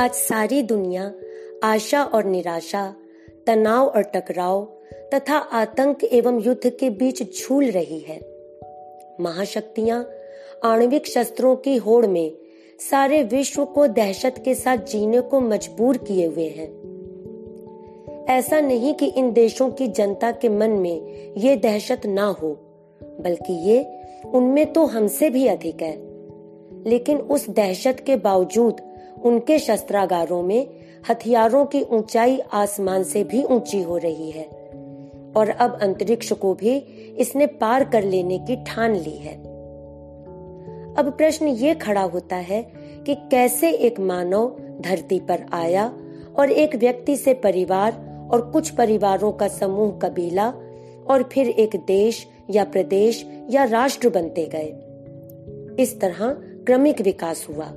आज सारी दुनिया, आशा और निराशा, तनाव और टकराव तथा आतंक एवं युद्ध के बीच झूल रही है। महाशक्तियाँ आणविक शस्त्रों की होड़ में सारे विश्व को दहशत के साथ जीने को मजबूर किए हुए हैं। ऐसा नहीं कि इन देशों की जनता के मन में ये दहशत ना हो, बल्कि ये उनमें तो हमसे भी अधिक है। लेकिन उस दहशत के बावजूद उनके शस्त्रागारों में हथियारों की ऊंचाई आसमान से भी ऊँची हो रही है। और अब अंतरिक्ष को भी इसने पार कर लेने की ठान ली है। अब प्रश्न ये खड़ा होता है कि कैसे एक मानव धरती पर आया और एक व्यक्ति से परिवार और कुछ परिवारों का समूह कबीला और फिर एक देश या प्रदेश या राष्ट्र बनते गए। इस तरह क्रमिक विकास हुआ।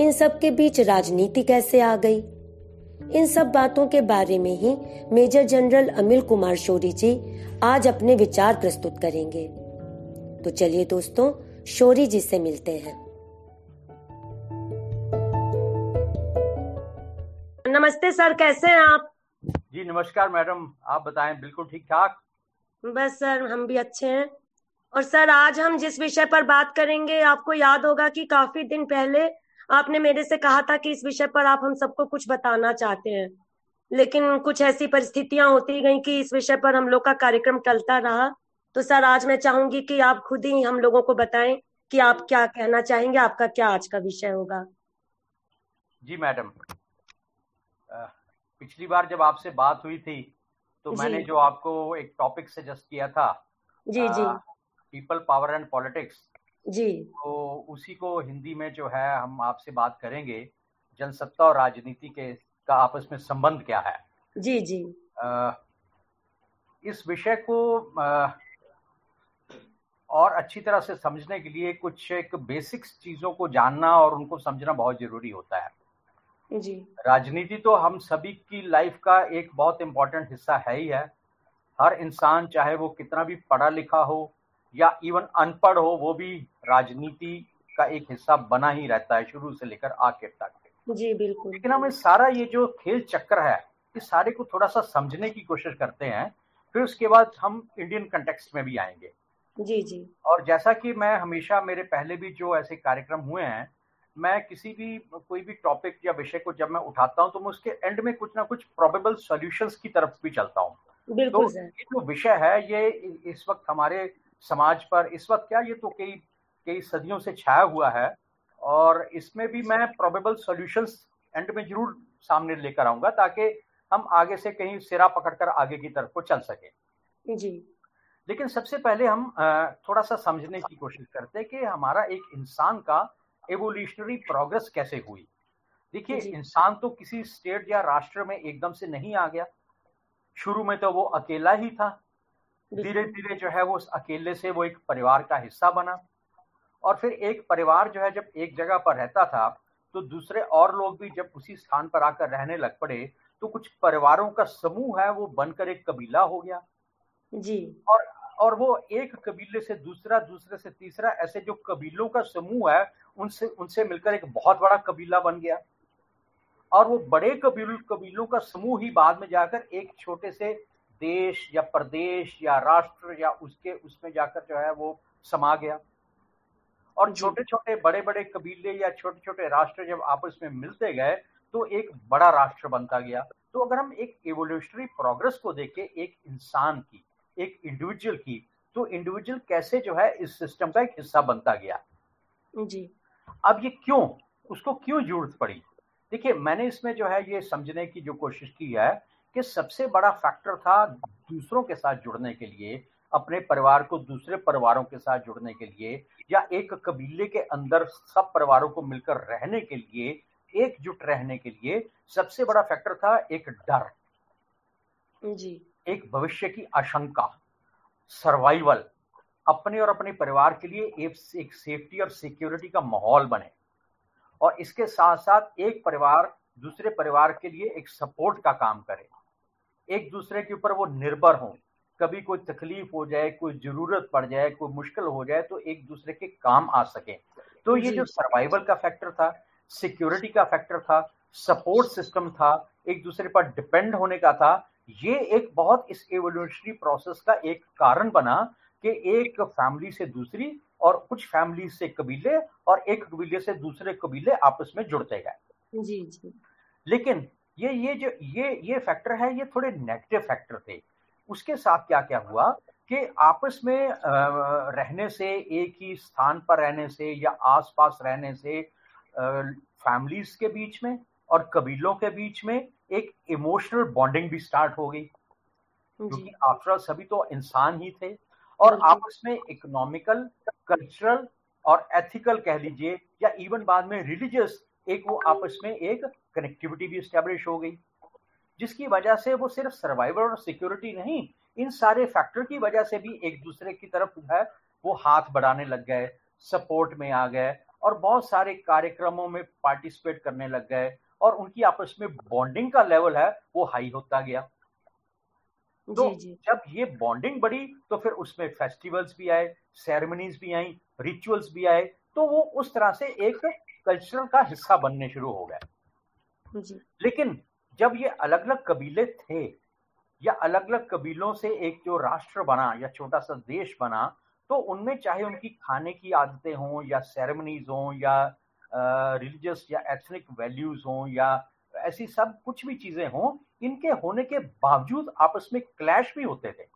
इन सब के बीच राजनीति कैसे आ गई? इन सब बातों के बारे में ही मेजर जनरल अमिल कुमार शोरी जी आज अपने विचार प्रस्तुत करेंगे। तो चलिए दोस्तों शोरी जी से मिलते हैं। नमस्ते सर कैसे हैं आप? जी नमस्कार मैडम। आप बताएँ बिल्कुल ठीक ठाक? बस सर हम भी अच्छे हैं। और सर आज हम जिस विषय पर बात करेंगे आपको याद होगा कि काफ़ी दिन पहले आपने मेरे से कहा था कि इस विषय पर आप हम सबको कुछ बताना चाहते हैं। लेकिन कुछ ऐसी परिस्थितियाँ होती गई कि इस विषय पर हम लोग का कार्यक्रम चलता रहा। तो सर आज मैं चाहूँगी कि आप खुद ही हम लोगों को बताएँ कि आप क्या कहना चाहेंगे आपका क्या आज का विषय होगा। जी मैडम। पिछली बार जब आपसे बात हुई थी तो मैंने जो आपको एक टॉपिक सजेस्ट किया था जी जी। पीपल पावर एंड पॉलिटिक्स जी। तो उसी को हिंदी में जो है हम आपसे बात करेंगे जनसत्ता और राजनीति के का आपस में संबंध क्या है? जी जी। आ, इस विषय को आ, और अच्छी तरह से समझने के लिए कुछ एक बेसिक्स चीज़ों को जानना और उनको समझना बहुत ज़रूरी होता है। जी। राजनीति तो हम सभी की लाइफ का एक बहुत इम्पोर्टेंट हिस्सा है ही है। हर इंसान चाहे वो कितना भी पढ़ा लिखा हो या इवन अनपढ़ हो वो भी राजनीति का एक हिस्सा बना ही रहता है शुरू से लेकर आखिर तक। जी बिल्कुल। लेकिन हमें सारा ये जो खेल चक्र है इस सारे को थोड़ा सा समझने की कोशिश करते हैं फिर उसके बाद हम इंडियन कंटेक्स्ट में भी आएँगे। जी जी। और जैसा कि मैं हमेशा मेरे पहले भी जो ऐसे कार्यक्रम हुए हैं मैं किसी भी कोई भी टॉपिक या विषय को जब मैं उठाता हूँ तो मैं उसके एंड में कुछ ना कुछ प्रोबेबल सॉल्यूशंस की तरफ़ भी चलता हूँ। तो ये जो विषय है ये इस वक्त हमारे समाज पर इस वक्त क्या ये तो कई कई सदियों से छाया हुआ है और इसमें भी मैं प्रोबेबल सॉल्यूशंस एंड में ज़रूर सामने लेकर आऊँगा ताकि हम आगे से कहीं सिरा पकड़कर आगे की तरफ़ को चल सके। जी। लेकिन सबसे पहले हम थोड़ा सा समझने की कोशिश करते हैं कि हमारा एक इंसान का एवोल्यूशनरी प्रोग्रेस कैसे हुई। देखिए इंसान तो किसी स्टेट या राष्ट्र में एकदम से नहीं आ गया। शुरू में तो वो अकेला ही था। धीरे धीरे जो है वो उस अकेले से वो एक परिवार का हिस्सा बना। और फिर एक परिवार जो है जब एक जगह पर रहता था तो दूसरे और लोग भी जब उसी स्थान पर आकर रहने लग पड़े तो कुछ परिवारों का समूह है वो बनकर एक कबीला हो गया। जी। और और वो एक कबीले से दूसरा दूसरे से तीसरा ऐसे जो कबीलों का समूह है उनसे उनसे मिलकर एक बहुत बड़ा कबीला बन गया। और वो बड़े कबील कबीलों का समूह ही बाद में जाकर एक छोटे से देश या प्रदेश या राष्ट्र या उसके उसमें जाकर जो है वो समा गया। और छोटे छोटे बड़े बड़े कबीले या छोटे छोटे राष्ट्र जब आपस में मिलते गए तो एक बड़ा राष्ट्र बनता गया। तो अगर हम एक एवोल्यूशनरी प्रोग्रेस को देखें एक इंसान की एक इंडिविजुअल की तो इंडिविजुअल कैसे जो है इस सिस्टम का एक हिस्सा बनता गया। जी। अब ये क्यों? उसको क्यों ज़रूरत पड़ी? देखिए मैंने इसमें जो है ये समझने की जो कोशिश की है कि सबसे बड़ा फैक्टर था दूसरों के साथ जुड़ने के लिए अपने परिवार को दूसरे परिवारों के साथ जुड़ने के लिए या एक कबीले के अंदर सब परिवारों को मिलकर रहने के लिए एकजुट रहने के लिए सबसे बड़ा फैक्टर था एक डर। जी। एक भविष्य की आशंका सर्वाइवल अपने और अपने परिवार के लिए एक, एक सेफ्टी और सिक्योरिटी का माहौल बने। और इसके साथ साथ एक परिवार दूसरे परिवार के लिए एक सपोर्ट का काम करे। एक दूसरे के ऊपर वो निर्भर हो। कभी कोई तकलीफ़ हो जाए कोई ज़रूरत पड़ जाए कोई मुश्किल हो जाए तो एक दूसरे के काम आ सके। तो ये जो। सर्वाइवल का फैक्टर था सिक्योरिटी का फैक्टर था सपोर्ट सिस्टम था एक दूसरे पर डिपेंड होने का था ये एक बहुत इस एवोल्यूशनरी प्रोसेस का एक कारण बना कि एक फैमिली से दूसरी और कुछ फैमिली से कबीले और एक कबीले से दूसरे कबीले आपस में जुड़ते गए। जी जी। लेकिन ये ये जो ये ये फैक्टर है ये थोड़े नेगेटिव फैक्टर थे। उसके साथ क्या क्या हुआ कि आपस में रहने से एक ही स्थान पर रहने से या आसपास रहने से फैमिलीज़ के बीच में और कबीलों के बीच में एक इमोशनल बॉन्डिंग भी स्टार्ट हो गई। क्योंकि आफ्टर सभी तो इंसान ही थे। और आपस में इकोनॉमिकल कल्चरल और एथिकल कह लीजिए या इवन बाद में रिलीजियस एक वो आपस में एक कनेक्टिविटी भी स्टैब्लिश हो गई जिसकी वजह से वो सिर्फ़ सर्वाइवल और सिक्योरिटी नहीं इन सारे फैक्टर की वजह से भी एक दूसरे की तरफ़ है वो हाथ बढ़ाने लग गए सपोर्ट में आ गए और बहुत सारे कार्यक्रमों में पार्टिसिपेट करने लग गए और उनकी आपस में बॉन्डिंग का लेवल है वो हाई होता गया तो जी, जी. जब ये बॉन्डिंग बढ़ी तो फिर उसमें फेस्टिवल्स भी आए सेरेमनीज भी आई रिचुअल्स भी आए तो वो उस तरह से एक कल्चर का हिस्सा बनने शुरू हो गए लेकिन जब ये अलग अलग कबीले थे या अलग अलग कबीलों से एक जो राष्ट्र बना या छोटा सा देश बना तो उनमें चाहे उनकी खाने की आदतें हों या सेरेमनीज हों या रिलीजियस या एथनिक वैल्यूज़ हों या ऐसी सब कुछ भी चीज़ें हों इनके होने के बावजूद आपस में क्लैश भी होते थे।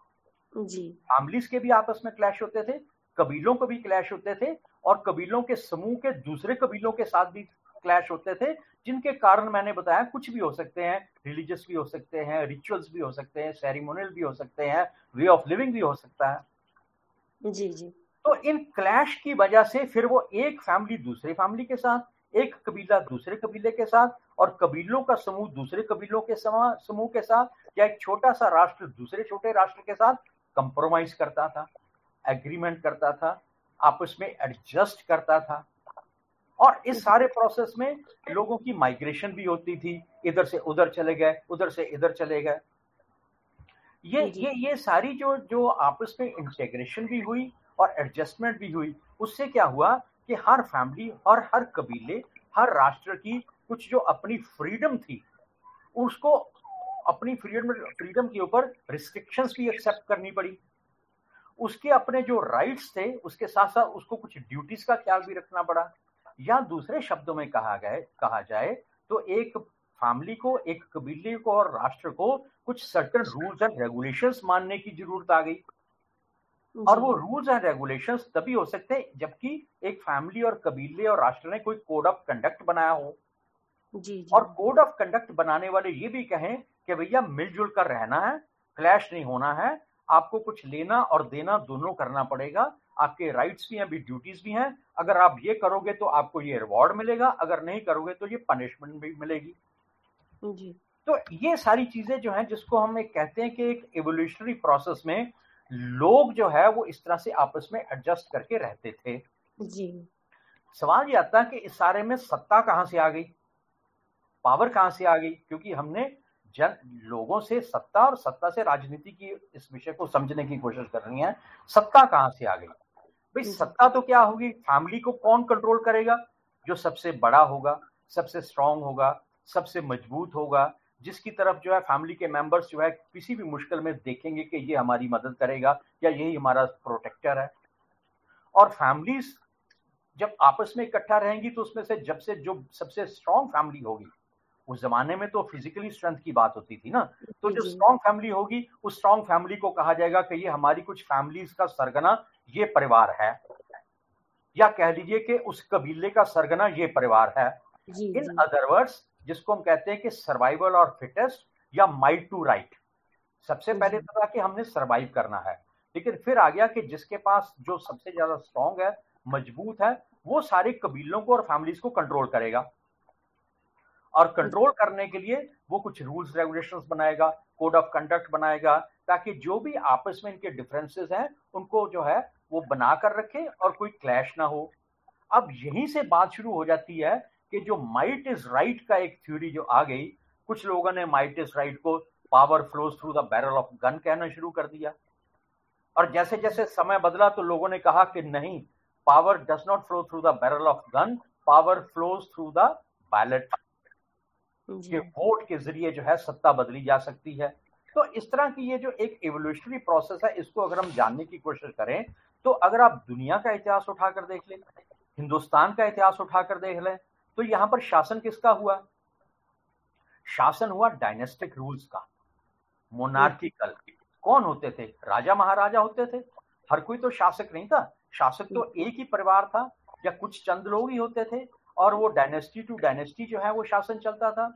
जी। फैमिलीज़ के भी आपस में क्लैश होते थे कबीलों को भी क्लैश होते थे और कबीलों के समूह के दूसरे कबीलों के साथ भी क्लैश होते थे जिनके कारण मैंने बताया कुछ भी हो सकते हैं रिलीजियस भी हो सकते हैं रिचुअल्स भी हो सकते हैं सेरिमोनियल भी हो सकते हैं वे ऑफ़ लिविंग भी हो सकता है। जी जी। तो इन क्लैश की वजह से फिर वो एक फैमिली दूसरे फैमिली के साथ एक कबीला दूसरे कबीले के साथ और कबीलों का समूह दूसरे कबीलों के समूह के साथ या एक छोटा सा राष्ट्र दूसरे छोटे राष्ट्र के साथ कंप्रोमाइज करता था एग्रीमेंट करता था। आपस में एडजस्ट करता था। और इस सारे प्रोसेस में लोगों की माइग्रेशन भी होती थी। इधर से उधर चले गए उधर से इधर चले गए। ये ये ये सारी जो जो आपस में इंटेग्रेशन भी हुई और एडजस्टमेंट भी हुई उससे क्या हुआ कि हर फैमिली और हर कबीले हर राष्ट्र की कुछ जो अपनी फ्रीडम थी उसको अपनी फ्रीडम फ्रीडम के ऊपर रिस्ट्रिक्शंस भी एक्सेप्ट करनी पड़ी। उसके अपने जो राइट्स थे उसके साथ साथ उसको कुछ ड्यूटीज़ का ख्याल भी रखना पड़ा। या दूसरे शब्दों में कहा गए कहा जाए तो एक फैमिली को एक कबीले को और राष्ट्र को कुछ सर्टन रूल्स एंड रेगुलेशंस मानने की ज़रूरत आ गई। और वो रूल्स एंड रेगुलेशंस तभी हो सकते हैं जबकि एक फैमिली और कबीले और राष्ट्र ने कोई कोड ऑफ़ कंडक्ट बनाया हो। जी, जी. और कोड ऑफ़ कंडक्ट बनाने वाले ये भी कहें कि भैया मिलजुल कर रहना है क्लैश नहीं होना है आपको कुछ लेना और देना दोनों करना पड़ेगा। आपके राइट्स भी हैं भी ड्यूटीज़ भी हैं। अगर आप ये करोगे तो आपको ये रिवॉर्ड मिलेगा अगर नहीं करोगे तो ये पनिशमेंट भी मिलेगी। जी। तो ये सारी चीज़ें जो हैं जिसको हम एक कहते हैं कि एक एवोल्यूशनरी प्रोसेस में लोग जो है वो इस तरह से आपस में एडजस्ट करके रहते थे। जी। सवाल ये आता है कि इस सारे में सत्ता कहाँ से आ गई? पावर कहाँ से आ गई? क्योंकि हमने जन लोगों से सत्ता और सत्ता से राजनीति की इस विषय को समझने की कोशिश कर रही है। सत्ता कहाँ से आ गई? भाई सत्ता तो क्या होगी? फैमिली को कौन कंट्रोल करेगा? जो सबसे बड़ा होगा सबसे स्ट्रांग होगा सबसे मज़बूत होगा जिसकी तरफ़ जो है फैमिली के मेंबर्स जो है किसी भी मुश्किल में देखेंगे कि ये हमारी मदद करेगा या यही हमारा प्रोटेक्टर है। और फैमिलीज़ जब आपस में इकट्ठा रहेंगी तो उसमें से जब से जो सबसे स्ट्रांग फैमिली होगी उस जमाने में तो फिजिकली स्ट्रेंथ की बात होती थी ना। तो जो स्ट्रांग फैमिली होगी उस स्ट्रांग फैमिली को कहा जाएगा कि ये हमारी कुछ फैमिलीज़ का सरगना ये परिवार है। या कह लीजिए कि उस कबीले का सरगना ये परिवार है। इन अदर वर्ड्स जिसको हम कहते हैं कि सर्वाइवल और फिटेस्ट या माइट टू राइट सबसे पहले तो था कि हमने सर्वाइव करना है। लेकिन फिर आ गया कि जिसके पास जो सबसे ज़्यादा स्ट्रांग है मज़बूत है वो सारे कबीलों को और फैमिलीज़ को कंट्रोल करेगा। और कंट्रोल करने के लिए वो कुछ रूल्स रेगुलेशंस बनाएगा कोड ऑफ़ कंडक्ट बनाएगा ताकि जो भी आपस में इनके डिफरेंसेस हैं उनको जो है वो बना कर रखे और कोई क्लैश ना हो। अब यहीं से बात शुरू हो जाती है कि जो माइट इज़ राइट का एक थ्योरी जो आ गई कुछ लोगों ने माइट इज़ राइट को power flows through the barrel of gun कहना शुरू कर दिया। और जैसे जैसे समय बदला तो लोगों ने कहा कि नहीं power does not flow through the barrel of gun power flows through the ballot के वोट के ज़रिए जो है सत्ता बदली जा सकती है। तो इस तरह की ये जो एक एवोल्यूशनरी प्रोसेस है इसको अगर हम जानने की कोशिश करें तो अगर आप दुनिया का इतिहास उठाकर देख लें हिंदुस्तान का इतिहास उठाकर देख लें तो यहाँ पर शासन किसका हुआ? शासन हुआ डायनेस्टिक रूल्स का मोनार्किकल कौन होते थे? राजा महाराजा होते थे। हर कोई तो शासक नहीं था। शासक तो एक ही परिवार था या कुछ चंद लोग ही होते थे। और वो डायनेस्टी टू डायनेस्टी जो है वो शासन चलता था।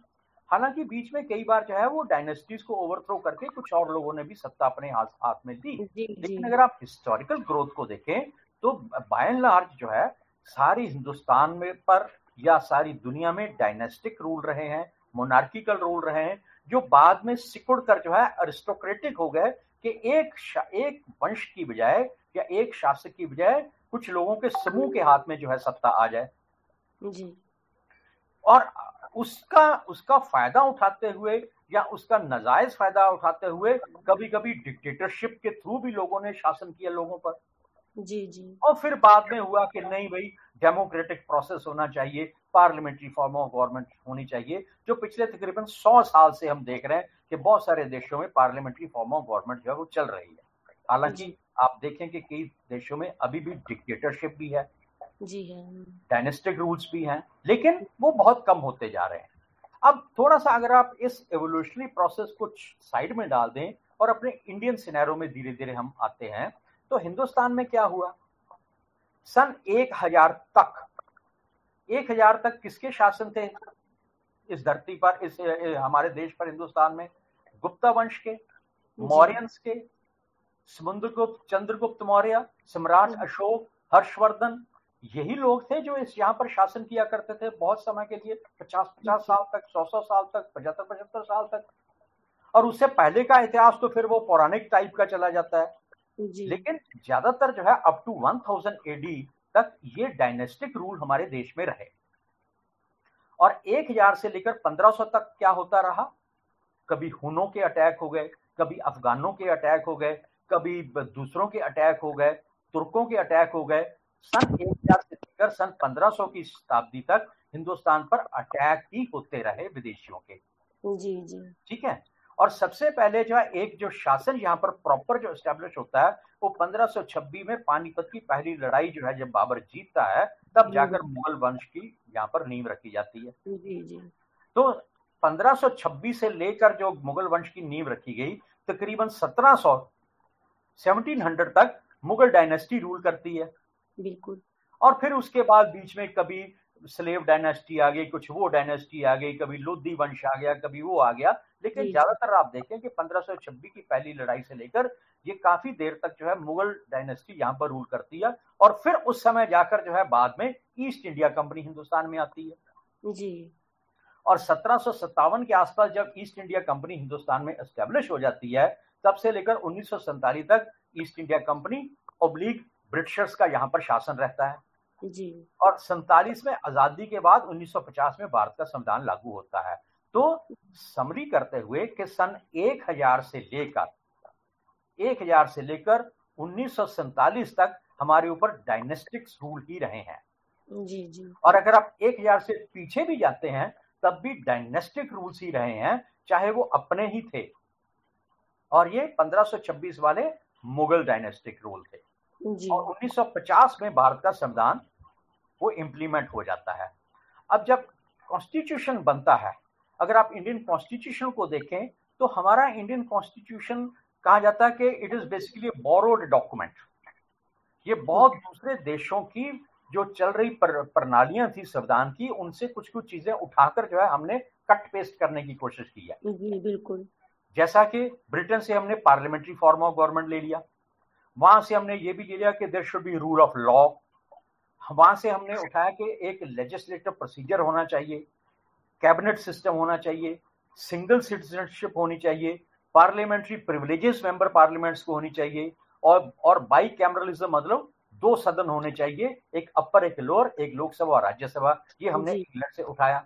हालाँकि बीच में कई बार जो है वो डायनेस्टीज को ओवरथ्रो करके कुछ और लोगों ने भी सत्ता अपने हाथ हाथ में दी। लेकिन अगर आप हिस्टोरिकल ग्रोथ को देखें तो बाय एंड लार्ज जो है सारी हिंदुस्तान में पर या सारी दुनिया में डायनेस्टिक रूल रहे हैं मोनार्किकल रूल रहे हैं जो बाद में सिकुड़ कर जो है अरिस्टोक्रेटिक हो गए कि एक एक वंश की बजाय या एक शासक की बजाय कुछ लोगों के समूह के हाथ में जो है सत्ता आ जाए। जी। और उसका उसका फ़ायदा उठाते हुए या उसका नजायज फ़ायदा उठाते हुए कभी कभी डिक्टेटरशिप के थ्रू भी लोगों ने शासन किया लोगों पर। जी जी। और फिर बाद में हुआ कि नहीं भाई डेमोक्रेटिक प्रोसेस होना चाहिए पार्लियामेंट्री फॉर्म ऑफ़ गवर्नमेंट होनी चाहिए जो पिछले तकरीबन सौ साल से हम देख रहे हैं कि बहुत सारे देशों में पार्लियामेंट्री फॉर्म ऑफ़ गवर्नमेंट जो है वो चल रही है। हालाँकि आप देखें कि कई देशों में अभी भी डिक्टेटरशिप भी है। जी है। डायनेस्टिक रूल्स भी हैं लेकिन वो बहुत कम होते जा रहे हैं। अब थोड़ा सा अगर आप इस एवोल्यूशनरी प्रोसेस को साइड में डाल दें और अपने इंडियन सिनेरो में धीरे धीरे हम आते हैं तो हिंदुस्तान में क्या हुआ? सन एक हज़ार तक एक हज़ार तक किसके शासन थे? इस धरती पर इस हमारे देश पर हिंदुस्तान में गुप्ता वंश के मौर्यंस के समुद्रगुप्त चंद्रगुप्त मौर्य सम्राट अशोक हर्षवर्धन यही लोग थे जो इस यहाँ पर शासन किया करते थे बहुत समय के लिए पचास पचास साल तक सौ सौ साल तक पचहत्तर पचहत्तर साल तक। और उससे पहले का इतिहास तो फिर वो पौराणिक टाइप का चला जाता है। लेकिन ज़्यादातर जो है up to one thousand A D ये डायनेस्टिक रूल हमारे देश में रहे। और एक हज़ार से लेकर पंद्रह सौ तक क्या होता रहा? कभी हुनों के अटैक हो गए कभी अफगानों के अटैक हो गए कभी दूसरों के अटैक हो गए तुर्कों के अटैक हो गए। सन लेकर सन पंद्रह सौ की शताब्दी तक हिंदुस्तान पर अटैक ही होते रहे विदेशियों के। जी जी। ठीक है? और सबसे पहले जो है एक जो शासन यहाँ पर प्रॉपर जो स्टेब्लिश होता है वो 1526 में पानीपत की पहली लड़ाई जो है जब बाबर जीतता है तब जाकर मुगल वंश की यहाँ पर नींव रखी जाती है। जी जी। तो 1526 से लेकर जो मुगल वंश की नींव रखी गई तकरीबन 1700 1700 तक मुगल डायनेस्टी रूल करती है। बिल्कुल। और फिर उसके बाद बीच में कभी स्लेव डायनेस्टी आ गई कुछ वो डायनेस्टी आ गई कभी लोधी वंश आ गया कभी वो आ गया। लेकिन ज़्यादातर आप देखें कि 1526 की पहली लड़ाई से लेकर ये काफ़ी देर तक जो है मुगल डायनेस्टी यहाँ पर रूल करती है और फिर उस समय जाकर जो है बाद में ईस्ट इंडिया कंपनी हिंदुस्तान में आती है। जी। और सत्रह के आसपास जब ईस्ट इंडिया कंपनी हिंदुस्तान में एस्टेब्लिश हो जाती है तब से लेकर उन्नीस तक East India Company oblique Britishers का यहाँ पर शासन रहता है। जी। और सैतालीस में आज़ादी के बाद 1950 में भारत का संविधान लागू होता है। तो समरी करते हुए कि सन 1000 से लेकर 1000 से लेकर उन्नीस सौ सैंतालीस तक हमारे ऊपर डायनेस्टिक्स रूल ही रहे हैं। जी जी। और अगर आप 1000 से पीछे भी जाते हैं तब भी डायनेस्टिक रूल्स ही रहे हैं चाहे वो अपने ही थे। और ये 1526 वाले मुगल डायनेस्टिक रूल थे। जी। और 1950 में भारत का संविधान वो इम्प्लीमेंट हो जाता है। अब जब कॉन्स्टिट्यूशन बनता है अगर आप इंडियन कॉन्स्टिट्यूशन को देखें तो हमारा इंडियन कॉन्स्टिट्यूशन कहा जाता है कि it is basically borrowed document ये बहुत दूसरे देशों की जो चल रही पर, प्रणालियाँ थी संविधान की उनसे कुछ कुछ चीज़ें उठाकर जो है हमने कट पेस्ट करने की कोशिश की है। जी बिल्कुल। जैसा कि ब्रिटेन से हमने पार्लियामेंट्री फॉर्म ऑफ़ गवर्नमेंट ले लिया। वहाँ से हमने ये भी ले लिया कि there should be rule of law वहाँ से हमने उठाया कि एक लेजिस्लेटिव प्रोसीजर होना चाहिए कैबिनेट सिस्टम होना चाहिए सिंगल सिटीजनशिप होनी चाहिए पार्लियामेंट्री प्रिविलेजेस मेंबर पार्लियामेंट्स को होनी चाहिए और और बाई कैमरलिज्म मतलब दो सदन होने चाहिए एक अपर एक लोअर एक लोकसभा और राज्यसभा। ये हमने इंग्लैंड से उठाया।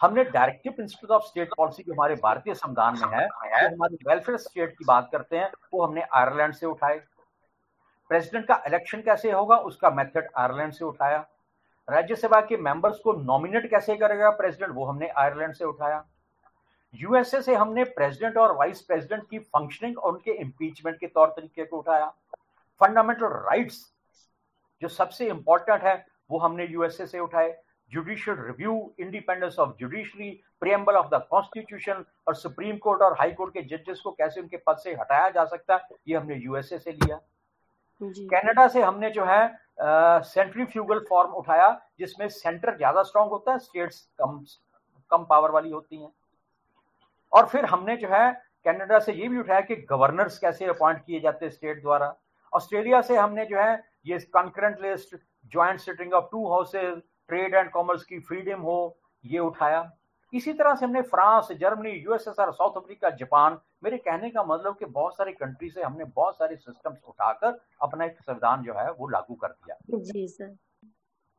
हमने directive principle of state policy जो हमारे भारतीय संविधान में है तो हमारे वेलफेयर स्टेट की बात करते हैं वो हमने आयरलैंड से उठाए। प्रेसिडेंट का इलेक्शन कैसे होगा, उसका मेथड आयरलैंड से उठाया। राज्यसभा के मेंबर्स को नॉमिनेट कैसे करेगा प्रेसिडेंट, वो हमने आयरलैंड से उठाया। यूएसए से हमने प्रेसिडेंट और वाइस प्रेसिडेंट की फंक्शनिंग और उनके इम्पीचमेंट के तौर तरीके को उठाया। फंडामेंटल राइट्स जो सबसे इंपॉर्टेंट है, वो हमने यूएसए से उठाए। Judicial review independence of judiciary preamble of the constitution और सुप्रीम कोर्ट और हाई कोर्ट के जजेस को कैसे उनके पद से हटाया जा सकता है ये हमने यूएसए से लिया। कनाडा से हमने जो है सेंट्रीफ्यूगल फॉर्म उठाया, जिसमें सेंटर ज़्यादा स्ट्रांग होता है स्टेट्स कम कम पावर वाली होती हैं। और फिर हमने जो है, कनाडा से ये भी उठाया कि गवर्नर्स कैसे अपॉइंट किए जाते हैं स्टेट द्वारा। ऑस्ट्रेलिया से हमने जो है, ये concurrent list joint sitting of two houses trade and commerce की फ्रीडम हो, ये उठाया। इसी तरह से हमने France Germany USSR South Africa Japan मेरे कहने का मतलब कि बहुत सारी कंट्री से हमने बहुत सारे सिस्टम्स उठाकर अपना एक संविधान जो है वो लागू कर दिया। जी सर।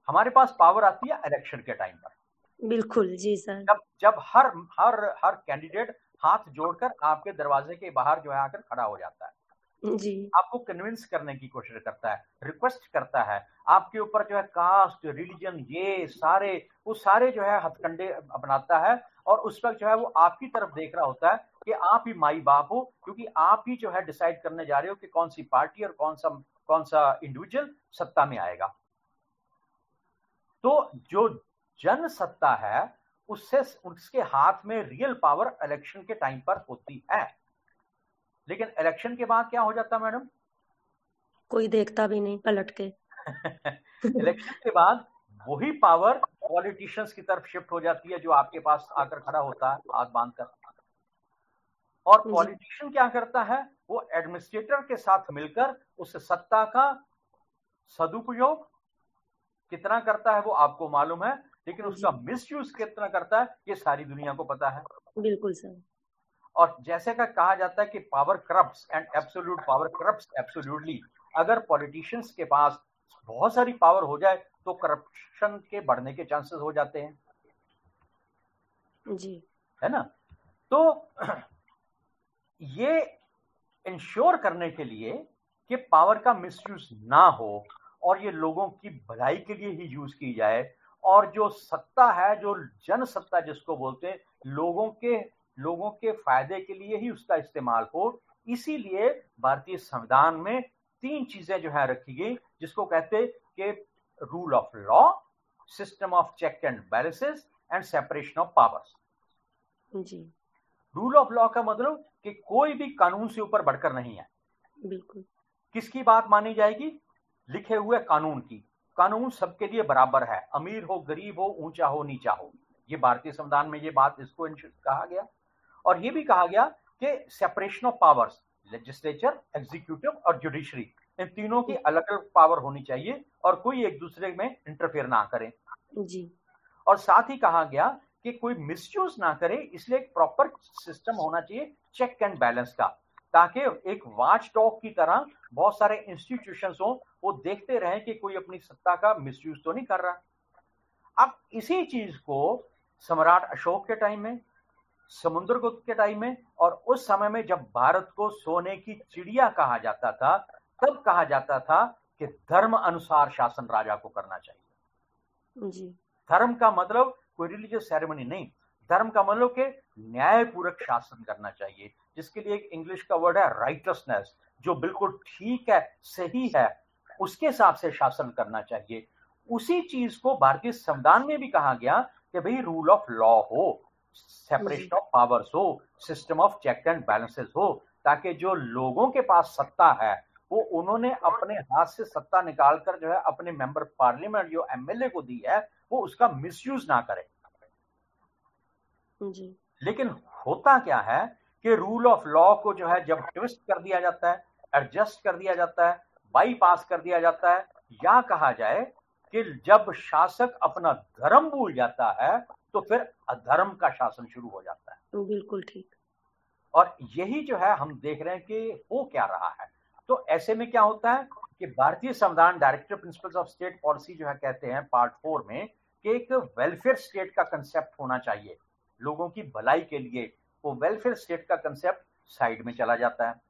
हमारे पास पावर आती है इलेक्शन के टाइम पर। बिल्कुल जी सर। जब जब हर हर हर कैंडिडेट हाथ जोड़कर आपके दरवाजे के बाहर जो है आकर खड़ा हो जाता है। जी। आपको कन्विंस करने की कोशिश करता है रिक्वेस्ट करता है, आपके ऊपर जो है कास्ट रिलीजन ये सारे, वो सारे जो है हथकंडे अपनाता है और उस वक्त जो है वो आपकी तरफ़ देख रहा होता है कि आप ही माई बाप हो, क्योंकि आप ही जो है डिसाइड करने जा रहे हो कि कौन सी पार्टी और कौन सा कौन सा इंडिविजुअल सत्ता में आएगा। तो जो जन सत्ता है, उससे, उसके हाथ में रियल पावर इलेक्शन के टाइम पर होती है। लेकिन इलेक्शन के बाद क्या हो जाता मैडम? कोई देखता भी नहीं पलट के। इलेक्शन के बाद वही पावर पॉलिटिशियंस की तरफ़ शिफ्ट हो जाती है जो आपके पास आकर खड़ा होता है हाथ बाँध कर और पॉलिटिशियन क्या करता है? वो एडमिनिस्ट्रेटर के साथ मिलकर उस सत्ता का सदुपयोग कितना करता है वो आपको मालूम है लेकिन उसका मिसयूज कितना करता है ये सारी दुनिया को पता है। बिल्कुल सर। और जैसे का कहा जाता है कि power corrupt and absolute power corrupt absolutely अगर पॉलिटिशियंस के पास बहुत सारी पावर हो जाए तो करप्शन के बढ़ने के चांसेस हो जाते हैं। जी। है ना? तो ये इंश्योर करने के लिए कि पावर का मिसयूज ना हो और ये लोगों की भलाई के लिए ही यूज़ की जाए और जो सत्ता है जो जन सत्ता जिसको बोलते हैं लोगों के लोगों के फ़ायदे के लिए ही उसका इस्तेमाल हो। इसीलिए भारतीय संविधान में तीन चीज़ें जो है रखी गई जिसको कहते कि rule of law system of check and balances and separation of powers ji. Rule of law का मतलब कि कोई भी कानून से ऊपर बढ़कर नहीं है। बिल्कुल। किसकी बात मानी जाएगी? लिखे हुए कानून की। कानून सबके लिए बराबर है। अमीर हो गरीब हो ऊँचा हो नीचा हो। ये भारतीय संविधान में ये बात इसको कहा गया। और ये भी कहा गया कि separation of powers legislature executive और जुडिशरी इन तीनों की अलग अलग पावर होनी चाहिए और कोई एक दूसरे में इंटरफेयर ना करे। जी। और साथ ही कहा गया कि कोई मिसयूज ना करे इसलिए एक प्रॉपर सिस्टम होना चाहिए चेक एंड बैलेंस का ताकि एक वाच टॉक की तरह बहुत सारे इंस्टीट्यूशन हो वो देखते रहे कि कोई अपनी सत्ता का मिसयूज तो नहीं कर रहा। अब इसी चीज़ को सम्राट अशोक के टाइम में समुद्रगुप्त के टाइम में और उस समय में जब भारत को सोने की चिड़िया कहा जाता था तब कहा जाता था कि धर्म अनुसार शासन राजा को करना चाहिए। जी। धर्म का मतलब कोई रिलीजियस सेरेमनी नहीं। धर्म का मतलब के न्यायपूर्वक शासन करना चाहिए जिसके लिए एक इंग्लिश का वर्ड है राइटसनेस जो बिल्कुल ठीक है सही है उसके हिसाब से शासन करना चाहिए। उसी चीज़ को भारतीय संविधान में भी कहा गया कि भाई रूल ऑफ़ लॉ हो। सेपरेशन ऑफ़ पावर्स हो system of check and balances हो ताकि जो लोगों के पास सत्ता है वो उन्होंने अपने हाथ से सत्ता निकालकर जो है अपने मेंबर पार्लियामेंट जो एमएलए को दी है वो उसका मिसयूज ना करे। जी। लेकिन होता क्या है कि रूल ऑफ़ लॉ को जो है जब ट्विस्ट कर दिया जाता है एडजस्ट कर दिया जाता है बाईपास कर दिया जाता है या कहा जाए कि जब शासक अपना धर्म भूल जाता है तो फिर अधर्म का शासन शुरू हो जाता है। तो बिल्कुल ठीक। और यही जो है हम देख रहे हैं कि हो क्या रहा है। तो ऐसे में क्या होता है कि भारतीय संविधान director principles of state policy जो है कहते हैं पार्ट फोर में कि एक वेलफेयर स्टेट का कंसेप्ट होना चाहिए लोगों की भलाई के लिए। वो वेलफेयर स्टेट का कंसेप्ट साइड में चला जाता है।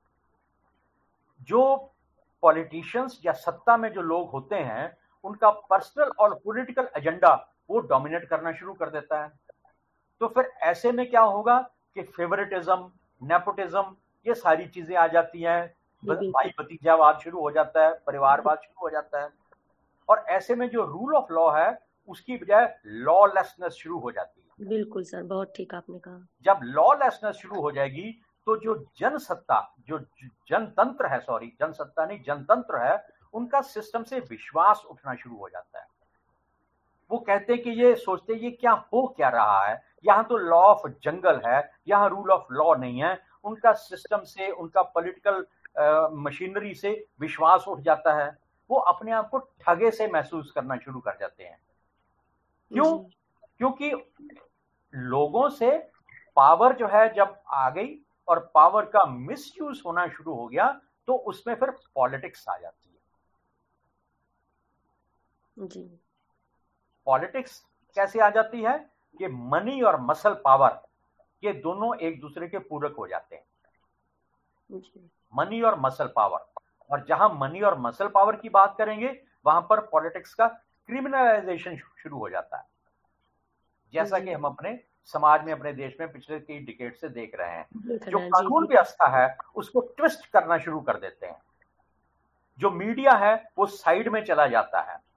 जो पॉलिटिशियंस या सत्ता में जो लोग होते हैं उनका पर्सनल और पॉलिटिकल एजेंडा वो डोमिनेट करना शुरू कर देता है। तो फिर ऐसे में क्या होगा कि फेवरेटिज्म नेपोटिज्म ये सारी चीज़ें आ जाती हैं। भाई भतीजावाद शुरू हो जाता है परिवारवाद शुरू हो जाता है। और ऐसे में जो रूल ऑफ़ लॉ है उसकी बजाय लॉलेसनेस शुरू हो जाती है। बिल्कुल सर बहुत ठीक आपने कहा। जब लॉलेसनेस शुरू हो जाएगी तो जो जनसत्ता जो जनतंत्र है सॉरी जनसत्ता नहीं जनतंत्र है उनका सिस्टम से विश्वास उठना शुरू हो जाता है। वो कहते हैं कि ये सोचते ये क्या हो क्या रहा है? यहाँ तो लॉ ऑफ़ जंगल है यहाँ रूल ऑफ़ लॉ नहीं है। उनका सिस्टम से उनका पॉलिटिकल मशीनरी से विश्वास उठ जाता है। वो अपने आप को ठगे से महसूस करना शुरू कर जाते हैं। क्यों? क्योंकि लोगों से पावर जो है जब आ गई और पावर का मिसयूज होना शुरू हो गया तो उसमें फिर पॉलिटिक्स आ जाती है। जी। पॉलिटिक्स कैसे आ जाती है कि मनी और मसल पावर ये दोनों एक दूसरे के पूरक हो जाते हैं। मनी और मसल पावर। और जहाँ मनी और मसल पावर की बात करेंगे वहाँ पर पॉलिटिक्स का क्रिमिनलाइजेशन शुरू हो जाता है। जैसा कि हम अपने समाज में अपने देश में पिछले कई डिकेट से देख रहे हैं। जो कानून व्यवस्था है उसको ट्विस्ट करना शुरू कर देते हैं। जो मीडिया है वो साइड में चला जाता है।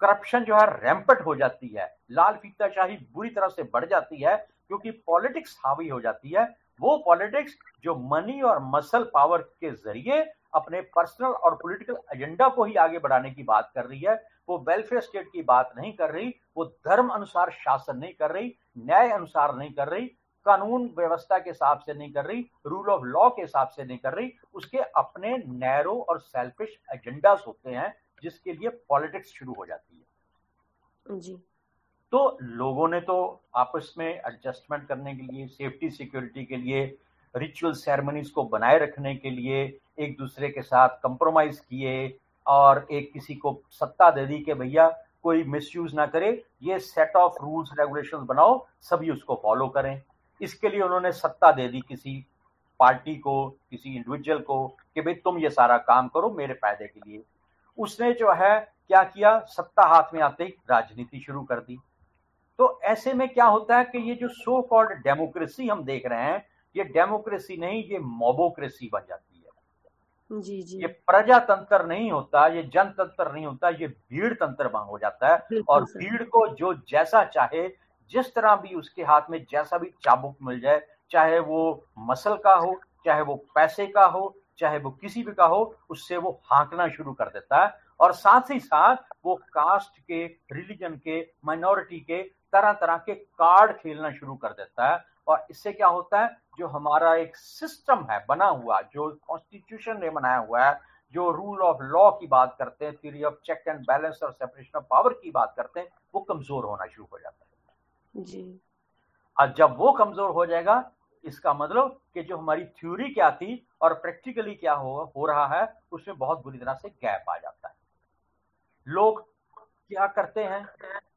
करप्शन जो है रैंपट हो जाती है। लाल फीताशाही बुरी तरह से बढ़ जाती है क्योंकि पॉलिटिक्स हावी हो जाती है। वो पॉलिटिक्स जो मनी और मसल पावर के ज़रिए अपने पर्सनल और पॉलिटिकल एजेंडा को ही आगे बढ़ाने की बात कर रही है। वो वेलफेयर स्टेट की बात नहीं कर रही, वो धर्म अनुसार शासन नहीं कर रही, न्याय अनुसार नहीं कर रही, कानून व्यवस्था के हिसाब से नहीं कर रही रूल ऑफ़ लॉ के हिसाब से नहीं कर रही, उसके अपने नैरो और सेल्फिश एजेंडास होते हैं। जिसके लिए पॉलिटिक्स शुरू हो जाती है। जी। तो लोगों ने तो आपस में एडजस्टमेंट करने के लिए सेफ्टी सिक्योरिटी के लिए रिचुअल सेरेमनीज को बनाए रखने के लिए एक दूसरे के साथ कंप्रोमाइज किए और एक किसी को सत्ता दे दी कि भैया कोई मिसयूज ना करे ये सेट ऑफ़ रूल्स रेगुलेशन बनाओ सभी उसको फॉलो करें। इसके लिए उन्होंने सत्ता दे दी किसी पार्टी को किसी इंडिविजुअल को कि भाई तुम ये सारा काम करो मेरे फ़ायदे के लिए। उसने जो है क्या किया? सत्ता हाथ में आते ही राजनीति शुरू कर दी। तो ऐसे में क्या होता है कि ये जो सो कॉल्ड डेमोक्रेसी हम देख रहे हैं ये डेमोक्रेसी नहीं ये मोबोक्रेसी बन जाती है। जी जी। ये प्रजातंत्र नहीं होता ये जनतंत्र नहीं होता ये भीड़ तंत्र हो जाता है। और भीड़ को जो जैसा चाहे जिस तरह भी उसके हाथ में जैसा भी चाबुक मिल जाए चाहे वो मसल का हो चाहे वो पैसे का हो चाहे वो किसी भी का हो उससे वो हाँकना शुरू कर देता है। और साथ ही साथ वो कास्ट के रिलीजन के माइनॉरिटी के तरह तरह के कार्ड खेलना शुरू कर देता है। और इससे क्या होता है? जो हमारा एक सिस्टम है बना हुआ जो कॉन्स्टिट्यूशन ने बनाया हुआ है जो रूल ऑफ़ लॉ की बात करते हैं theory of check and balance और सेपरेशन ऑफ़ पावर की बात करते हैं वो कमज़ोर होना शुरू हो जाता है। जी। और जब वो कमज़ोर हो जाएगा इसका मतलब कि जो हमारी थ्योरी क्या थी और प्रैक्टिकली क्या हो हो रहा है उसमें बहुत बुरी तरह से गैप आ जाता है। लोग क्या करते हैं?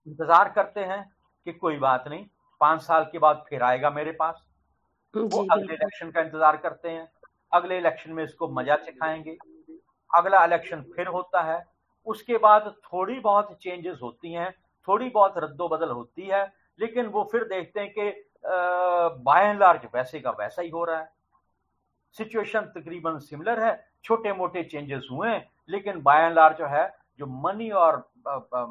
इंतज़ार करते हैं कि कोई बात नहीं पाँच साल के बाद फिर आएगा मेरे पास। वो अगले इलेक्शन का इंतज़ार करते हैं। अगले इलेक्शन में इसको मज़ा सिखाएँगे। अगला इलेक्शन फिर होता है। उसके बाद थोड़ी बहुत चेंजेस होती हैं थोड़ी बहुत रद्दोबदल होती है लेकिन वो फिर देखते हैं कि बाय एंड लार्ज वैसे का वैसा ही हो रहा है। सिचुएशन तकरीबन सिमिलर है। छोटे मोटे चेंजेस हुए हैं लेकिन बाय एंड लार्ज जो है जो मनी और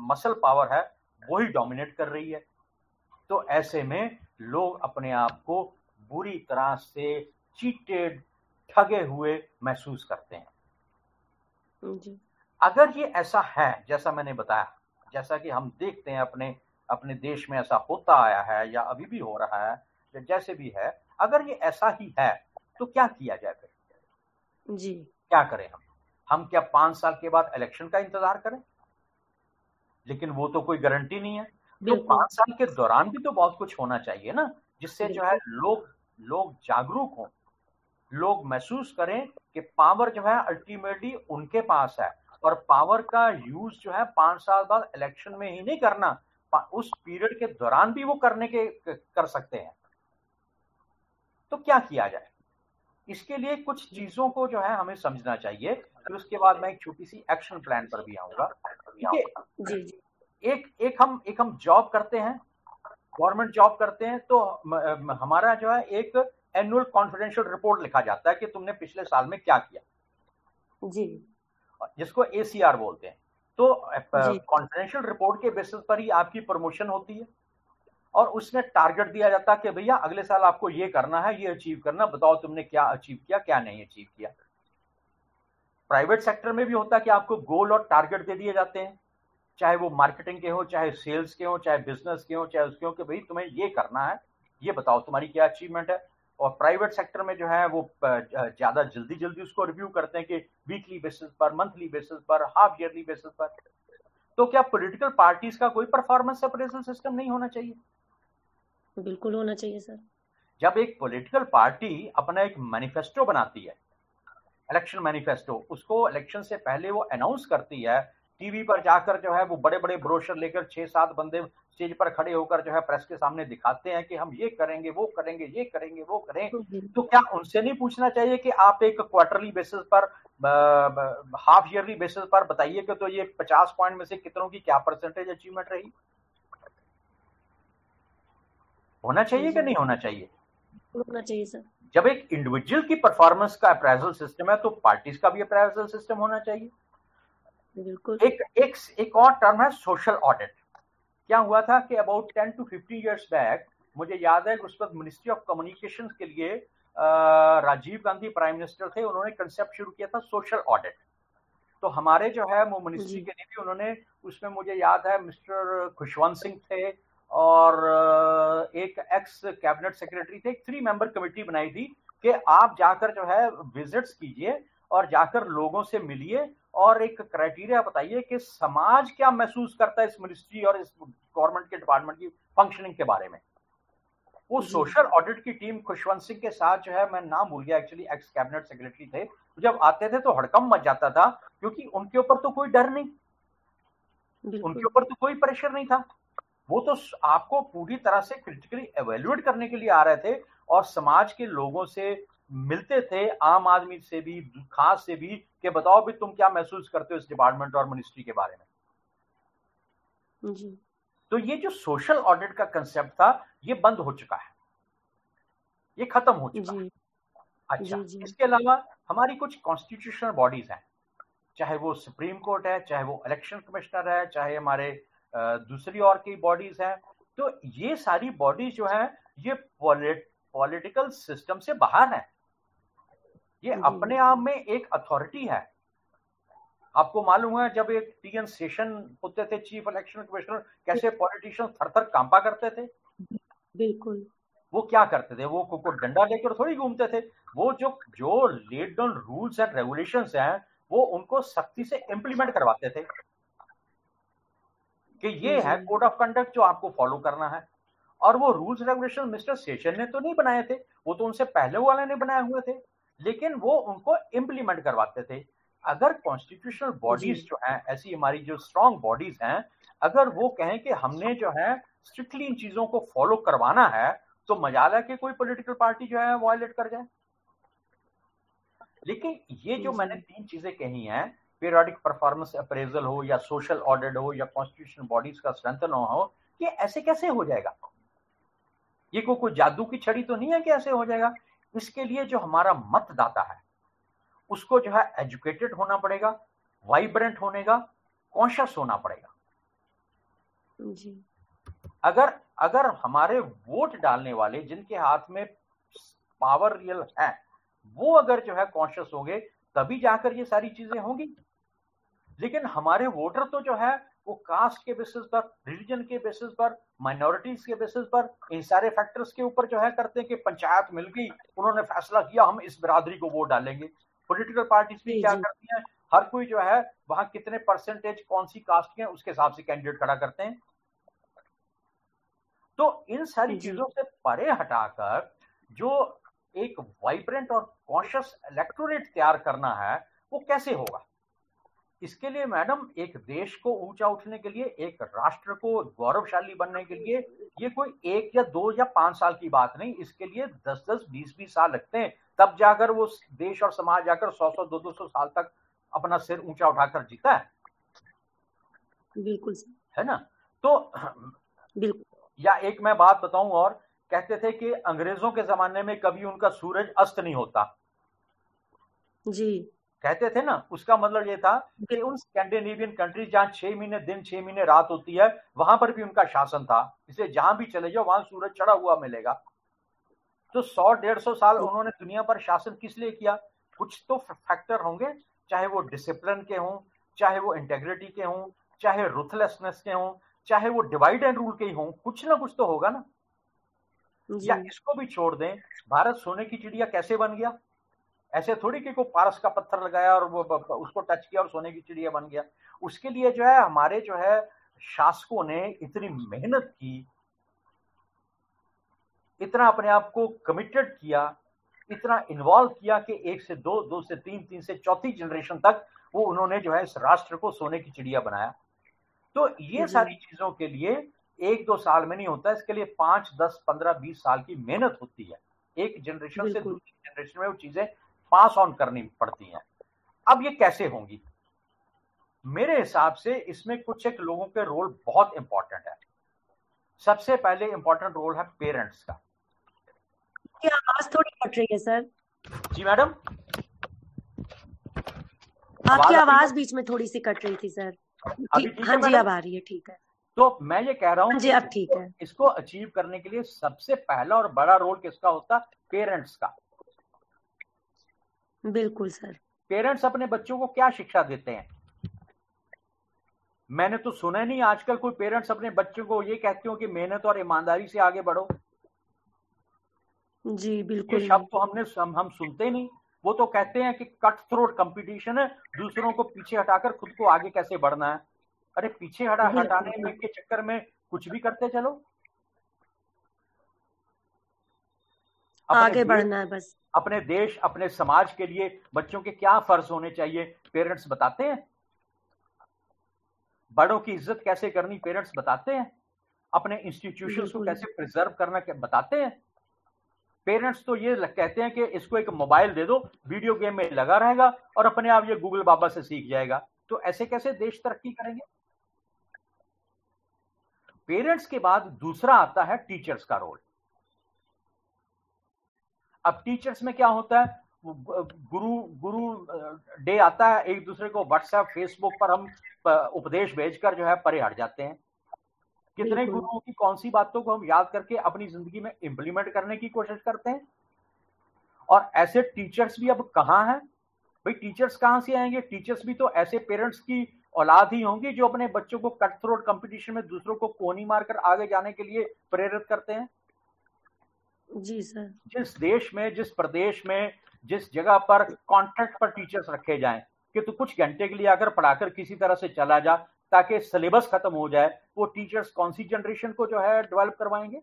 मसल पावर है वही डोमिनेट कर रही है। तो ऐसे में लोग अपने आप को बुरी तरह से चीटेड ठगे हुए महसूस करते हैं। जी। अगर ये ऐसा है जैसा मैंने बताया जैसा कि हम देखते हैं अपने अपने देश में ऐसा होता आया है या अभी भी हो रहा है या जैसे भी है अगर ये ऐसा ही है तो क्या किया जाए फिर? जी। क्या करें हम? हम क्या पाँच साल के बाद इलेक्शन का इंतज़ार करें? लेकिन वो तो कोई गारंटी नहीं है। तो पाँच साल के दौरान भी तो बहुत कुछ होना चाहिए ना जिससे जो है लोग लोग जागरूक हों। लोग महसूस करें कि पावर जो है अल्टीमेटली उनके पास है और पावर का यूज़ जो है पाँच साल बाद इलेक्शन में ही नहीं करना। उस पीरियड के दौरान भी वो करने के कर सकते हैं। तो क्या किया जाए? इसके लिए कुछ चीज़ों को जो है हमें समझना चाहिए। फिर उसके बाद मैं एक छोटी सी एक्शन प्लान पर भी आऊँगा। एक एक हम एक हम जॉब करते हैं। गवर्नमेंट जॉब करते हैं तो हमारा जो है एक एनुअल कॉन्फिडेंशियल रिपोर्ट लिखा जाता है कि तुमने पिछले साल में क्या किया। जी। जिसको एसीआर बोलते हैं। तो कॉन्फिडेंशियल रिपोर्ट के बेसिस पर ही आपकी प्रमोशन होती है। और उसमें टारगेट दिया जाता है कि भैया अगले साल आपको ये करना है ये अचीव करना बताओ तुमने क्या अचीव किया क्या नहीं अचीव किया। प्राइवेट सेक्टर में भी होता है कि आपको गोल और टारगेट दे दिए जाते हैं। चाहे वो मार्केटिंग के हो चाहे सेल्स के हो चाहे बिज़नेस के हो चाहे उसके हो कि भाई तुम्हें ये करना है ये बताओ तुम्हारी क्या अचीवमेंट है। और प्राइवेट सेक्टर में जो है वो ज़्यादा जल्दी जल्दी उसको रिव्यू करते हैं कि वीकली बेसिस पर मंथली बेसिस पर हाफ़ ईयरली बेसिस पर। तो क्या पॉलिटिकल पार्टीज़ का कोई परफॉर्मेंस अप्रेजल सिस्टम नहीं होना चाहिए? बिल्कुल होना चाहिए सर। जब एक पॉलिटिकल पार्टी अपना एक मैनिफेस्टो बनाती है इलेक्शन मैनिफेस्टो उसको इलेक्शन से पहले वो अनाउंस करती है टीवी पर जाकर जो है वो बड़े बड़े ब्रोशर लेकर छह सात बंदे स्टेज पर खड़े होकर जो है प्रेस के सामने दिखाते हैं कि हम ये करेंगे वो करेंगे ये करेंगे वो करेंगे तो क्या उनसे नहीं पूछना चाहिए कि आप एक क्वार्टरली बेसिस पर हाफ़ ईयरली बेसिस पर बताइए कि तो ये पचास पॉइंट में से कितनों की क्या परसेंटेज अचीवमेंट रही? होना चाहिए कि नहीं होना चाहिए? होना चाहिए सर। जब एक इंडिविजुअल की परफॉर्मेंस का अप्राइजल सिस्टम है तो पार्टीज़ का भी अप्राइजल सिस्टम होना चाहिए। बिल्कुल। एक एक एक और टर्म है सोशल ऑडिट क्या हुआ था कि about ten to fifty years back मुझे याद है उस वक्त मिनिस्ट्री ऑफ़ कम्युनिकेशन के लिए राजीव गांधी प्राइम मिनिस्टर थे उन्होंने कंसेप्ट शुरू किया था सोशल ऑडिट तो हमारे जो है वो मिनिस्ट्री के लिए भी उन्होंने उसमें मुझे याद है मिस्टर खुशवंत सिंह थे और एक एक्स कैबिनेट सेक्रेटरी थे एक थ्री मेंबर कमेटी बनाई थी कि आप जाकर जो है विजिट्स कीजिए और जाकर लोगों से मिलिए और एक क्राइटेरिया बताइए कि समाज क्या महसूस करता है इस मिनिस्ट्री और इस गवर्नमेंट के डिपार्टमेंट की फंक्शनिंग के बारे में। वो सोशल ऑडिट की टीम खुशवंत सिंह के साथ जो है मैं नाम भूल गया एक्चुअली एक्स कैबिनेट सेक्रेटरी थे। जब आते थे तो हड़कम मच जाता था क्योंकि उनके ऊपर तो कोई डर नहीं। उनके ऊपर तो कोई प्रेशर नहीं था। वो तो आपको पूरी तरह से क्रिटिकली एवेल्युएट करने के लिए आ रहे थे और समाज के लोगों से मिलते थे आम आदमी से भी खास से भी कि बताओ भी तुम क्या महसूस करते हो इस डिपार्टमेंट और मिनिस्ट्री के बारे में? जी। तो ये जो सोशल ऑडिट का कंसेप्ट था ये बंद हो चुका है। ये खत्म हो चुका है। अच्छा जी, जी. इसके अलावा हमारी कुछ कॉन्स्टिट्यूशनल बॉडीज हैं। चाहे वो सुप्रीम कोर्ट है चाहे वो इलेक्शन कमिश्नर है चाहे हमारे दूसरी और की बॉडीज हैं। तो ये सारी बॉडीज जो है ये पॉलिटिकल सिस्टम से बाहर है। ये अपने आप में एक अथॉरिटी है। आपको मालूम है जब एक टीएन सेशन होते थे चीफ इलेक्शन कमिश्नर कैसे पॉलिटिशियन थर थर कांपा करते थे? बिल्कुल। वो क्या करते थे? वो को डंडा लेकर थोड़ी घूमते थे। वो जो जो laid down rules and regulation हैं वो उनको सख्ती से इम्प्लीमेंट करवाते थे। कि ये है कोड ऑफ़ कंडक्ट जो आपको फॉलो करना है। और वो रूल्स रेगुलेशन मिस्टर सेशन ने तो नहीं बनाए थे। वो तो उनसे पहले वाले ने बनाए हुए थे। लेकिन वो उनको इम्प्लीमेंट करवाते थे। अगर कॉन्स्टिट्यूशनल बॉडीज जो। हैं ऐसी हमारी जो स्ट्रॉन्ग बॉडीज हैं अगर वो कहें कि हमने जो है स्ट्रिक्टली इन चीज़ों को फॉलो करवाना है तो मजाला के कोई पॉलिटिकल पार्टी जो है वायलेट कर जाए। लेकिन ये जो मैंने तीन चीज़ें कही हैं पीरियडिक परफॉर्मेंस अप्रेजल हो या सोशल ऑडिट हो या कॉन्स्टिट्यूशन बॉडीज का स्ट्रेंथन हो ये ऐसे कैसे हो जाएगा? ये को कोई जादू की छड़ी तो नहीं है कि ऐसे हो जाएगा? इसके लिए जो हमारा मतदाता है उसको जो है एजुकेटेड होना पड़ेगा वाइब्रेंट होने का कॉन्शियस होना पड़ेगा। जी। अगर अगर हमारे वोट डालने वाले जिनके हाथ में पावर रियल है वो अगर जो है कॉन्शियस होंगे तभी जाकर ये सारी चीज़ें होंगी। लेकिन हमारे वोटर तो जो है वो कास्ट के बेसिस पर रिलीजन के बेसिस पर माइनॉरिटीज के बेसिस पर इन सारे फैक्टर्स के ऊपर जो है करते हैं कि पंचायत मिल गई उन्होंने फैसला किया हम इस बिरादरी को वोट डालेंगे। पॉलिटिकल पार्टीज़ भी क्या करती हैं हर कोई जो है वहाँ कितने परसेंटेज कौन सी कास्ट के उसके हिसाब से कैंडिडेट खड़ा करते हैं। तो इन सारी चीज़ों से परे हटाकर जो एक वाइब्रेंट और कॉन्शियस इलेक्टोरेट तैयार करना है वो कैसे होगा? इसके लिए मैडम एक देश को ऊँचा उठने के लिए एक राष्ट्र को गौरवशाली बनने के लिए ये कोई एक या दो या पाँच साल की बात नहीं इसके लिए दस दस बीस बीस साल लगते हैं। तब जाकर वो देश और समाज जाकर सौ सौ दो दो सौ साल तक अपना सिर ऊँचा उठाकर जीता है। बिल्कुल है ना? तो बिल्कुल। या एक मैं बात बताऊँ और कहते थे कि अंग्रेज़ों के जमाने में कभी उनका सूरज अस्त नहीं होता। जी। कहते थे ना उसका मतलब ये था कि उन स्कैंडिनेवियन कंट्रीज़ जहाँ छह महीने दिन छह महीने रात होती है वहाँ पर भी उनका शासन था। इसलिए जहाँ भी चले जाओ वहाँ सूरज चढ़ा हुआ मिलेगा। तो सौ डेढ़ सौ साल उन्होंने दुनिया पर शासन किस लिए किया? कुछ तो फैक्टर होंगे चाहे वो डिसिप्लिन के हों चाहे वो इंटेग्रिटी के हों चाहे रुथलेसनेस के हों चाहे वो डिवाइड एंड रूल के ही हों कुछ ना कुछ तो होगा ना। या इसको भी छोड़ दें भारत सोने की चिड़िया कैसे बन गया? ऐसे थोड़ी कि को पारस का पत्थर लगाया और वो उसको टच किया और सोने की चिड़िया बन गया। उसके लिए जो है हमारे जो है शासकों ने इतनी मेहनत की इतना अपने आप को कमिटेड किया इतना इन्वॉल्व किया कि एक से दो दो से तीन तीन से चौथी जनरेशन तक वो उन्होंने जो है इस राष्ट्र को सोने की चिड़िया बनाया। तो ये सारी चीज़ों के लिए एक दो साल में नहीं होता इसके लिए पाँच दस पंद्रह बीस साल की मेहनत होती है। एक जनरेशन से दूसरी जनरेशन में वो चीज़ें पास ऑन करनी पड़ती हैं। अब ये कैसे होंगी? मेरे हिसाब से इसमें कुछ एक लोगों के रोल बहुत इंपॉर्टेंट है। सबसे पहले इंपॉर्टेंट रोल है पेरेंट्स का। आवाज़ थोड़ी कट रही है सर जी मैडम आपकी आवाज़ बीच में थोड़ी सी कट रही थी सर हाँ जी अब आ रही है ठीक है। तो मैं ये कह रहा हूँ हाँ जी अब ठीक है। इसको अचीव करने के लिए सबसे पहला और बड़ा रोल किसका होता? पेरेंट्स का। बिल्कुल सर। पेरेंट्स अपने बच्चों को क्या शिक्षा देते हैं? मैंने तो सुना नहीं आजकल कोई पेरेंट्स अपने बच्चों को ये कहते हो कि मेहनत और ईमानदारी से आगे बढ़ो। जी बिल्कुल। शब्द तो हमने हम, हम सुनते नहीं। वो तो कहते हैं कि कट थ्रोट कंपटीशन है दूसरों को पीछे हटाकर खुद को आगे कैसे बढ़ना है? अरे पीछे हटा हटाने में के चक्कर में कुछ भी करते चलो। आगे बढ़ना है बस। अपने देश अपने समाज के लिए बच्चों के क्या फ़र्ज़ होने चाहिए? पेरेंट्स बताते हैं? बड़ों की इज़्ज़त कैसे करनी पेरेंट्स बताते हैं? अपने इंस्टीट्यूशन को कैसे प्रिजर्व करना बताते हैं? पेरेंट्स तो ये कहते हैं कि इसको एक मोबाइल दे दो वीडियो गेम में लगा रहेगा और अपने आप ये गूगल बाबा से सीख जाएगा। तो ऐसे कैसे देश तरक्की करेंगे? पेरेंट्स के बाद दूसरा आता है टीचर्स का रोल। अब टीचर्स में क्या होता है? गुरु गुरु डे आता है एक दूसरे को व्हाट्सएप फेसबुक पर हम उपदेश भेजकर जो है परे हट जाते हैं। कितने गुरुओं की कौन सी बातों को हम याद करके अपनी ज़िंदगी में इंप्लीमेंट करने की कोशिश करते हैं? और ऐसे टीचर्स भी अब कहाँ हैं? भाई टीचर्स कहाँ से आएँगे? टीचर्स भी तो ऐसे पेरेंट्स की औलाद ही होंगी जो अपने बच्चों को कट थ्रोट कंपटीशन में दूसरों को कोनी मारकर आगे जाने के लिए प्रेरित करते हैं। जी सर। जिस देश में जिस प्रदेश में जिस जगह पर कॉन्ट्रैक्ट पर टीचर्स रखे जाएँ कि तू कुछ घंटे के लिए आकर पढ़ाकर किसी तरह से चला जा ताकि सिलेबस खत्म हो जाए वो टीचर्स कौन सी जनरेशन को जो है डेवलप करवाएँगे?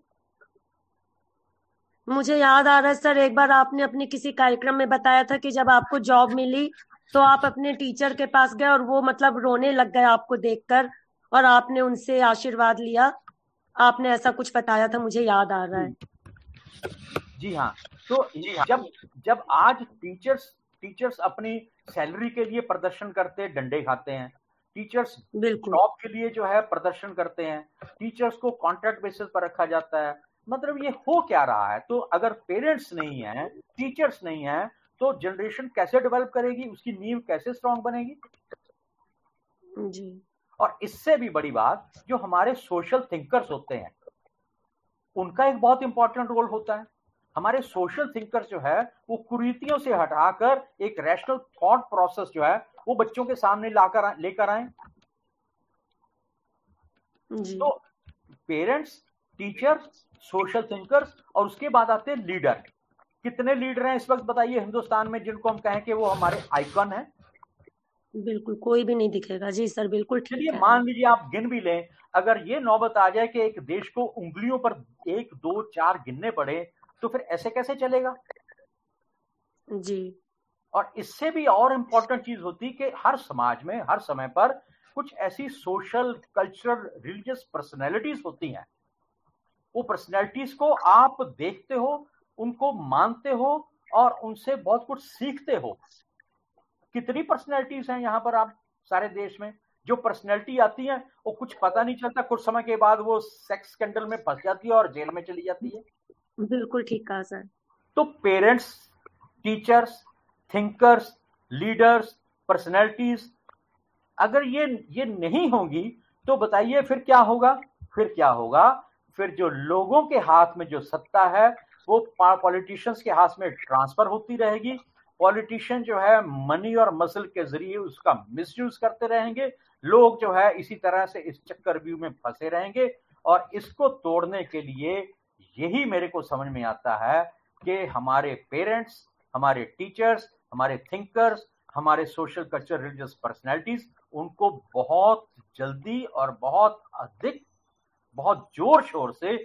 मुझे याद आ रहा है सर एक बार आपने अपने किसी कार्यक्रम में बताया था कि जब आपको जॉब मिली तो आप अपने टीचर के पास गए और वो मतलब रोने लग गए आपको देखकर और आपने उनसे आशीर्वाद लिया। आपने ऐसा कुछ बताया था मुझे याद आ रहा है। जी हाँ। तो जी हाँ। जब जब आज टीचर्स टीचर्स अपनी सैलरी के लिए प्रदर्शन करते हैं डंडे खाते हैं टीचर्स जॉब के लिए जो है प्रदर्शन करते हैं टीचर्स को कॉन्ट्रैक्ट बेसिस पर रखा जाता है मतलब ये हो क्या रहा है? तो अगर पेरेंट्स नहीं है टीचर्स नहीं है तो जनरेशन कैसे डेवलप करेगी? उसकी नींव कैसे स्ट्रांग बनेगी? जी। और इससे भी बड़ी बात जो हमारे सोशल थिंकर्स होते हैं उनका एक बहुत इंपॉर्टेंट रोल होता है। हमारे सोशल थिंकर्स जो है वो कुरीतियों से हटाकर एक रैशनल थॉट प्रोसेस जो है वो बच्चों के सामने लाकर लेकर आए। तो पेरेंट्स टीचर सोशल थिंकर्स और उसके बाद आते हैं लीडर कितने लीडर हैं इस वक्त बताइए हिंदुस्तान में जिनको हम कहें कि वो हमारे आइकन है। बिल्कुल कोई भी नहीं दिखेगा। जी सर बिल्कुल चलिए मान लीजिए आप गिन भी लें अगर ये नौबत आ जाए कि एक देश को उंगलियों पर एक दो चार गिनने पड़े तो फिर ऐसे कैसे चलेगा? जी। और इससे भी और इम्पोर्टेंट चीज़ होती कि हर समाज में हर समय पर कुछ ऐसी सोशल कल्चरल रिलीजियस पर्सनैलिटीज होती हैं। वो पर्सनैलिटीज को आप देखते हो उनको मानते हो और उनसे बहुत कुछ सीखते हो। कितनी पर्सनैलिटीज हैं यहाँ पर आप सारे देश में? जो पर्सनैलिटी आती है वो कुछ पता नहीं चलता। कुछ समय के बाद वो सेक्स स्कैंडल में फंस जाती है और जेल में चली जाती है। बिल्कुल ठीक कहा सर। तो parents teachers thinkers leaders personalities अगर ये ये नहीं होगी तो बताइए फिर क्या होगा? फिर क्या होगा? फिर जो लोगों के हाथ में जो सत्ता है वो पॉलिटिशियंस के हाथ में ट्रांसफ़र होती रहेगी। पॉलिटिशियन जो है मनी और मसल के ज़रिए उसका मिसयूज करते रहेंगे। लोग जो है इसी तरह से इस चक्कर व्यू में फंसे रहेंगे और इसको तोड़ने के लिए यही मेरे को समझ में आता है कि हमारे पेरेंट्स, हमारे टीचर्स, हमारे थिंकर्स, हमारे सोशल कल्चर, रिलीजियस पर्सनैलिटीज, उनको बहुत जल्दी और बहुत अधिक, बहुत ज़ोर शोर से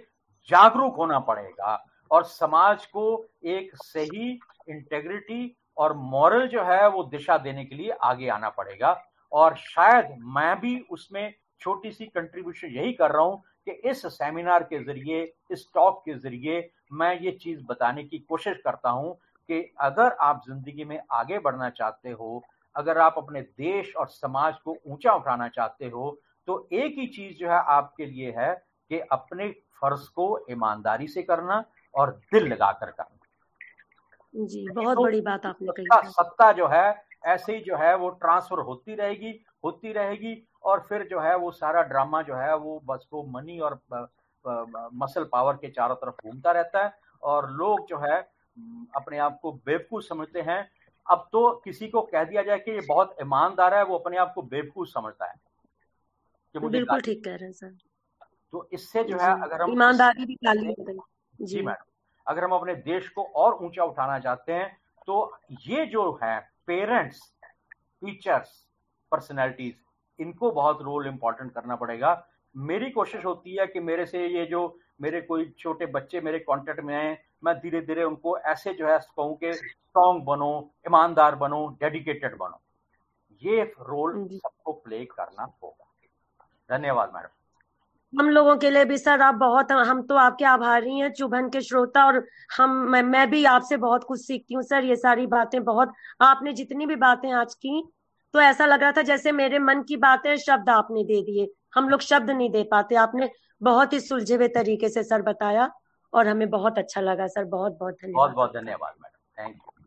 जागरूक होना पड़ेगा और समाज को एक सही इंटेग्रिटी और मॉरल जो है वो दिशा देने के लिए आगे आना पड़ेगा। और शायद मैं भी उसमें छोटी सी कंट्रीब्यूशन यही कर रहा हूँ कि इस सेमिनार के ज़रिए, इस टॉक के ज़रिए मैं ये चीज़ बताने की कोशिश करता हूँ कि अगर आप ज़िंदगी में आगे बढ़ना चाहते हो, अगर आप अपने देश और समाज को ऊँचा उठाना चाहते हो तो एक ही चीज़ जो है आपके लिए है कि अपने फ़र्ज़ को ईमानदारी से करना और दिल लगाकर करना। जी बहुत तो बड़ी बात आपने कही सत्ता जो है ऐसे ही जो है वो ट्रांसफ़र होती रहेगी होती रहेगी और फिर जो है वो सारा ड्रामा जो है वो बस वो मनी और मसल पावर के चारों तरफ़ घूमता रहता है और लोग जो है अपने आप को बेवकूफ़ समझते हैं। अब तो किसी को कह दिया जाए कि ये बहुत ईमानदार है वो अपने आप को बेवकूफ़ समझता है। कि मुझे बिल्कुल ठीक कह रहे हैं सर। तो इससे जो है अगर हम ईमानदारी भी जी। मैडम। अगर हम अपने देश को और ऊँचा उठाना चाहते हैं तो ये जो है पेरेंट्स टीचर्स पर्सनैलिटीज इनको बहुत रोल इंपॉर्टेंट करना पड़ेगा। मेरी कोशिश होती है कि मेरे से ये जो मेरे कोई छोटे बच्चे मेरे कांटेक्ट में आए मैं धीरे धीरे उनको ऐसे जो है कहूँ कि स्ट्रॉन्ग बनो ईमानदार बनो डेडिकेटेड बनो। ये रोल सबको प्ले करना होगा। धन्यवाद मैडम हम लोगों के लिए भी सर आप बहुत हम तो आपके आभारी हैं चुभन के श्रोता और हम मैं, मैं भी आपसे बहुत कुछ सीखती हूँ सर ये सारी बातें बहुत आपने जितनी भी बातें आज की तो ऐसा लग रहा था जैसे मेरे मन की बातें शब्द आपने दे दिए हम लोग शब्द नहीं दे पाते आपने बहुत ही सुलझे हुए तरीके से सर बताया और हमें बहुत अच्छा लगा सर बहुत बहुत धन्यवाद। बहुत बहुत धन्यवाद मैडम थैंक यू।